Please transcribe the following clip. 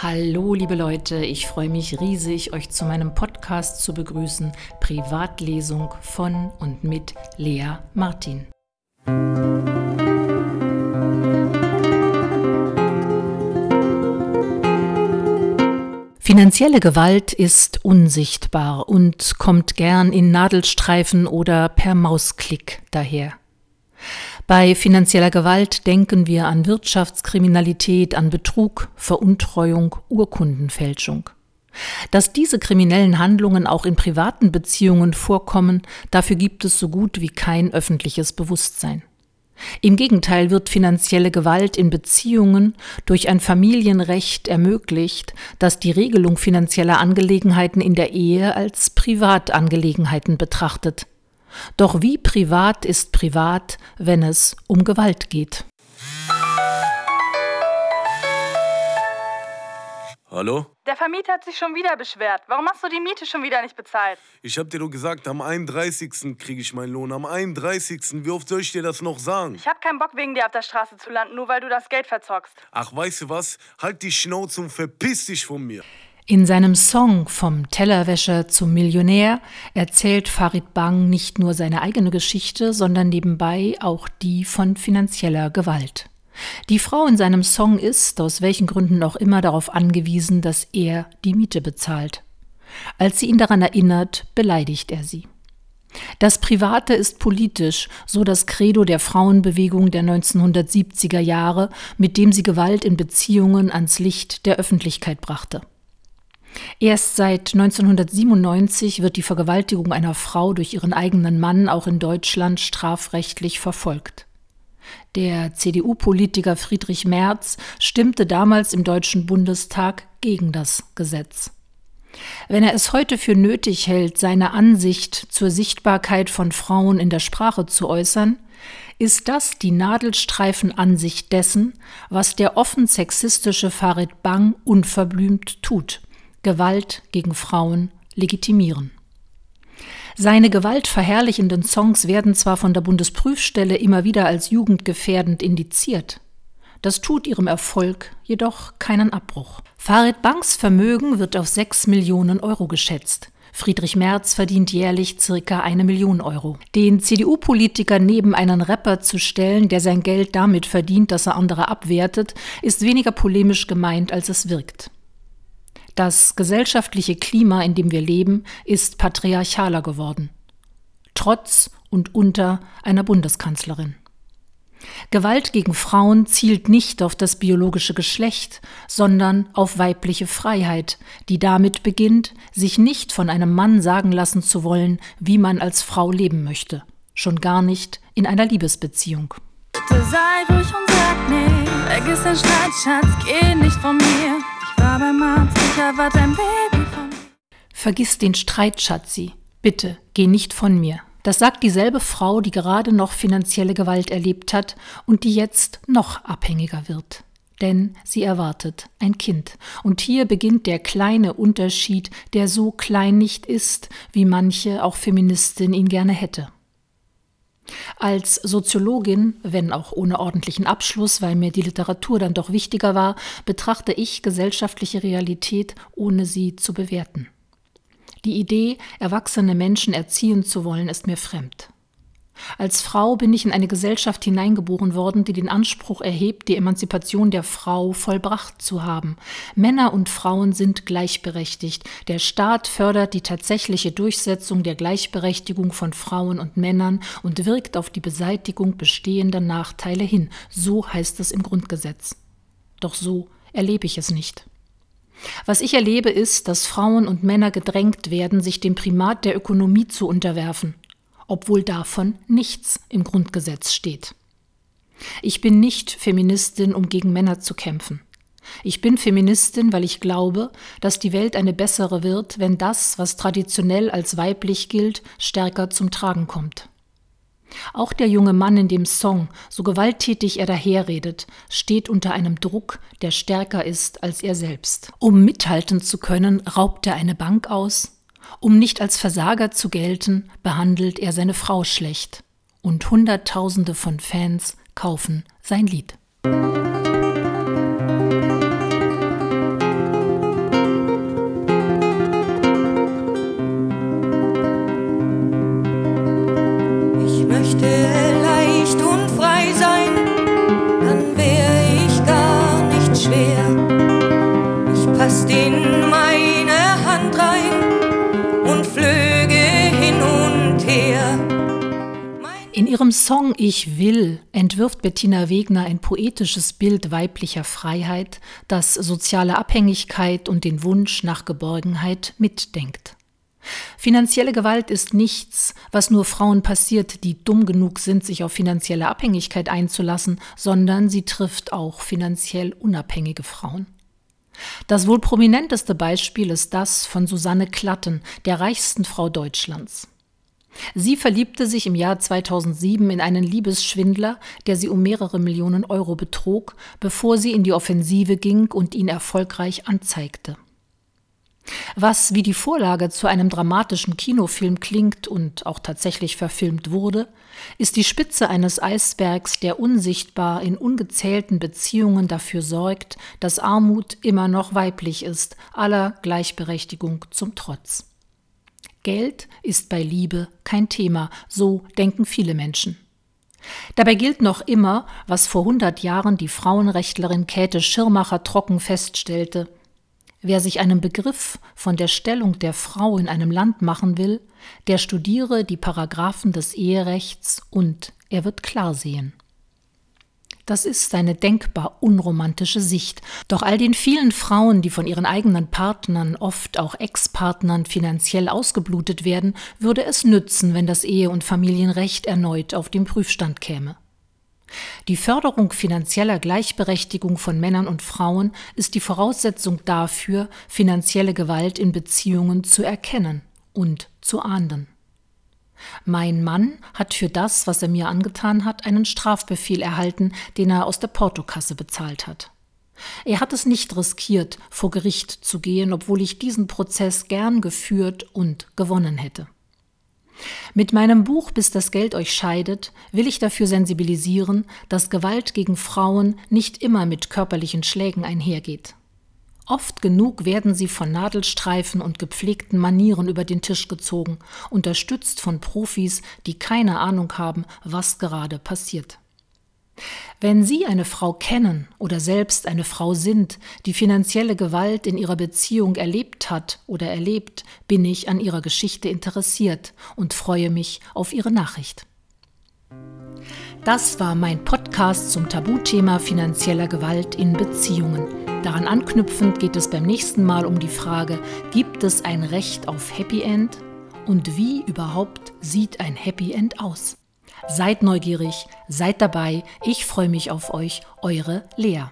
Hallo liebe Leute, ich freue mich riesig, euch zu meinem Podcast zu begrüßen, Privatlesung von und mit Lea Martin. Finanzielle Gewalt ist unsichtbar und kommt gern in Nadelstreifen oder per Mausklick daher. Bei finanzieller Gewalt denken wir an Wirtschaftskriminalität, an Betrug, Veruntreuung, Urkundenfälschung. Dass diese kriminellen Handlungen auch in privaten Beziehungen vorkommen, dafür gibt es so gut wie kein öffentliches Bewusstsein. Im Gegenteil wird finanzielle Gewalt in Beziehungen durch ein Familienrecht ermöglicht, das die Regelung finanzieller Angelegenheiten in der Ehe als Privatangelegenheiten betrachtet. Doch wie privat ist privat, wenn es um Gewalt geht? Hallo? Der Vermieter hat sich schon wieder beschwert. Warum hast du die Miete schon wieder nicht bezahlt? Ich hab dir doch gesagt, am 31. kriege ich meinen Lohn. Am 31. Wie oft soll ich dir das noch sagen? Ich hab keinen Bock, wegen dir auf der Straße zu landen, nur weil du das Geld verzockst. Ach, weißt du was? Halt die Schnauze und verpiss dich von mir. In seinem Song Vom Tellerwäscher zum Millionär erzählt Farid Bang nicht nur seine eigene Geschichte, sondern nebenbei auch die von finanzieller Gewalt. Die Frau in seinem Song ist, aus welchen Gründen auch immer, darauf angewiesen, dass er die Miete bezahlt. Als sie ihn daran erinnert, beleidigt er sie. Das Private ist politisch, so das Credo der Frauenbewegung der 1970er Jahre, mit dem sie Gewalt in Beziehungen ans Licht der Öffentlichkeit brachte. Erst seit 1997 wird die Vergewaltigung einer Frau durch ihren eigenen Mann auch in Deutschland strafrechtlich verfolgt. Der CDU-Politiker Friedrich Merz stimmte damals im Deutschen Bundestag gegen das Gesetz. Wenn er es heute für nötig hält, seine Ansicht zur Sichtbarkeit von Frauen in der Sprache zu äußern, ist das die Nadelstreifenansicht dessen, was der offen sexistische Farid Bang unverblümt tut. Gewalt gegen Frauen legitimieren. Seine gewaltverherrlichenden Songs werden zwar von der Bundesprüfstelle immer wieder als jugendgefährdend indiziert, das tut ihrem Erfolg jedoch keinen Abbruch. Farid Banks Vermögen wird auf 6 Millionen Euro geschätzt. Friedrich Merz verdient jährlich circa eine Million Euro. Den CDU-Politiker neben einen Rapper zu stellen, der sein Geld damit verdient, dass er andere abwertet, ist weniger polemisch gemeint, als es wirkt. Das gesellschaftliche Klima, in dem wir leben, ist patriarchaler geworden. Trotz und unter einer Bundeskanzlerin. Gewalt gegen Frauen zielt nicht auf das biologische Geschlecht, sondern auf weibliche Freiheit, die damit beginnt, sich nicht von einem Mann sagen lassen zu wollen, wie man als Frau leben möchte, schon gar nicht in einer Liebesbeziehung. Bitte sei ruhig und sag nicht, vergiss den Streit, Schatz, geh nicht von mir. War beim Arzt, ich erwarte ein Baby von Vergiss den Streit, Schatzi. Bitte, geh nicht von mir. Das sagt dieselbe Frau, die gerade noch finanzielle Gewalt erlebt hat und die jetzt noch abhängiger wird. Denn sie erwartet ein Kind. Und hier beginnt der kleine Unterschied, der so klein nicht ist, wie manche, auch Feministin, ihn gerne hätte. Als Soziologin, wenn auch ohne ordentlichen Abschluss, weil mir die Literatur dann doch wichtiger war, betrachte ich gesellschaftliche Realität, ohne sie zu bewerten. Die Idee, erwachsene Menschen erziehen zu wollen, ist mir fremd. Als Frau bin ich in eine Gesellschaft hineingeboren worden, die den Anspruch erhebt, die Emanzipation der Frau vollbracht zu haben. Männer und Frauen sind gleichberechtigt. Der Staat fördert die tatsächliche Durchsetzung der Gleichberechtigung von Frauen und Männern und wirkt auf die Beseitigung bestehender Nachteile hin. So heißt es im Grundgesetz. Doch so erlebe ich es nicht. Was ich erlebe ist, dass Frauen und Männer gedrängt werden, sich dem Primat der Ökonomie zu unterwerfen obwohl davon nichts im Grundgesetz steht. Ich bin nicht Feministin, um gegen Männer zu kämpfen. Ich bin Feministin, weil ich glaube, dass die Welt eine bessere wird, wenn das, was traditionell als weiblich gilt, stärker zum Tragen kommt. Auch der junge Mann in dem Song, so gewalttätig er daherredet, steht unter einem Druck, der stärker ist als er selbst. Um mithalten zu können, raubt er eine Bank aus, um nicht als Versager zu gelten, behandelt er seine Frau schlecht. Und Hunderttausende von Fans kaufen sein Lied. Ihrem Song Ich will entwirft Bettina Wegner ein poetisches Bild weiblicher Freiheit, das soziale Abhängigkeit und den Wunsch nach Geborgenheit mitdenkt. Finanzielle Gewalt ist nichts, was nur Frauen passiert, die dumm genug sind, sich auf finanzielle Abhängigkeit einzulassen, sondern sie trifft auch finanziell unabhängige Frauen. Das wohl prominenteste Beispiel ist das von Susanne Klatten, der reichsten Frau Deutschlands. Sie verliebte sich im Jahr 2007 in einen Liebesschwindler, der sie um mehrere Millionen Euro betrog, bevor sie in die Offensive ging und ihn erfolgreich anzeigte. Was wie die Vorlage zu einem dramatischen Kinofilm klingt und auch tatsächlich verfilmt wurde, ist die Spitze eines Eisbergs, der unsichtbar in ungezählten Beziehungen dafür sorgt, dass Armut immer noch weiblich ist, aller Gleichberechtigung zum Trotz. Geld ist bei Liebe kein Thema, so denken viele Menschen. Dabei gilt noch immer, was vor 100 Jahren die Frauenrechtlerin Käthe Schirmacher trocken feststellte, Wer sich einen Begriff von der Stellung der Frau in einem Land machen will, der studiere die Paragraphen des Eherechts und er wird klar sehen. Das ist eine denkbar unromantische Sicht. Doch all den vielen Frauen, die von ihren eigenen Partnern, oft auch Ex-Partnern, finanziell ausgeblutet werden, würde es nützen, wenn das Ehe- und Familienrecht erneut auf den Prüfstand käme. Die Förderung finanzieller Gleichberechtigung von Männern und Frauen ist die Voraussetzung dafür, finanzielle Gewalt in Beziehungen zu erkennen und zu ahnden. Mein Mann hat für das, was er mir angetan hat, einen Strafbefehl erhalten, den er aus der Portokasse bezahlt hat. Er hat es nicht riskiert, vor Gericht zu gehen, obwohl ich diesen Prozess gern geführt und gewonnen hätte. Mit meinem Buch Bis das Geld euch scheidet will ich dafür sensibilisieren, dass Gewalt gegen Frauen nicht immer mit körperlichen Schlägen einhergeht. Oft genug werden sie von Nadelstreifen und gepflegten Manieren über den Tisch gezogen, unterstützt von Profis, die keine Ahnung haben, was gerade passiert. Wenn Sie eine Frau kennen oder selbst eine Frau sind, die finanzielle Gewalt in ihrer Beziehung erlebt hat oder erlebt, bin ich an Ihrer Geschichte interessiert und freue mich auf Ihre Nachricht. Das war mein Podcast zum Tabuthema finanzieller Gewalt in Beziehungen. Daran anknüpfend geht es beim nächsten Mal um die Frage, gibt es ein Recht auf Happy End? Und wie überhaupt sieht ein Happy End aus? Seid neugierig, seid dabei. Ich freue mich auf euch, eure Lea.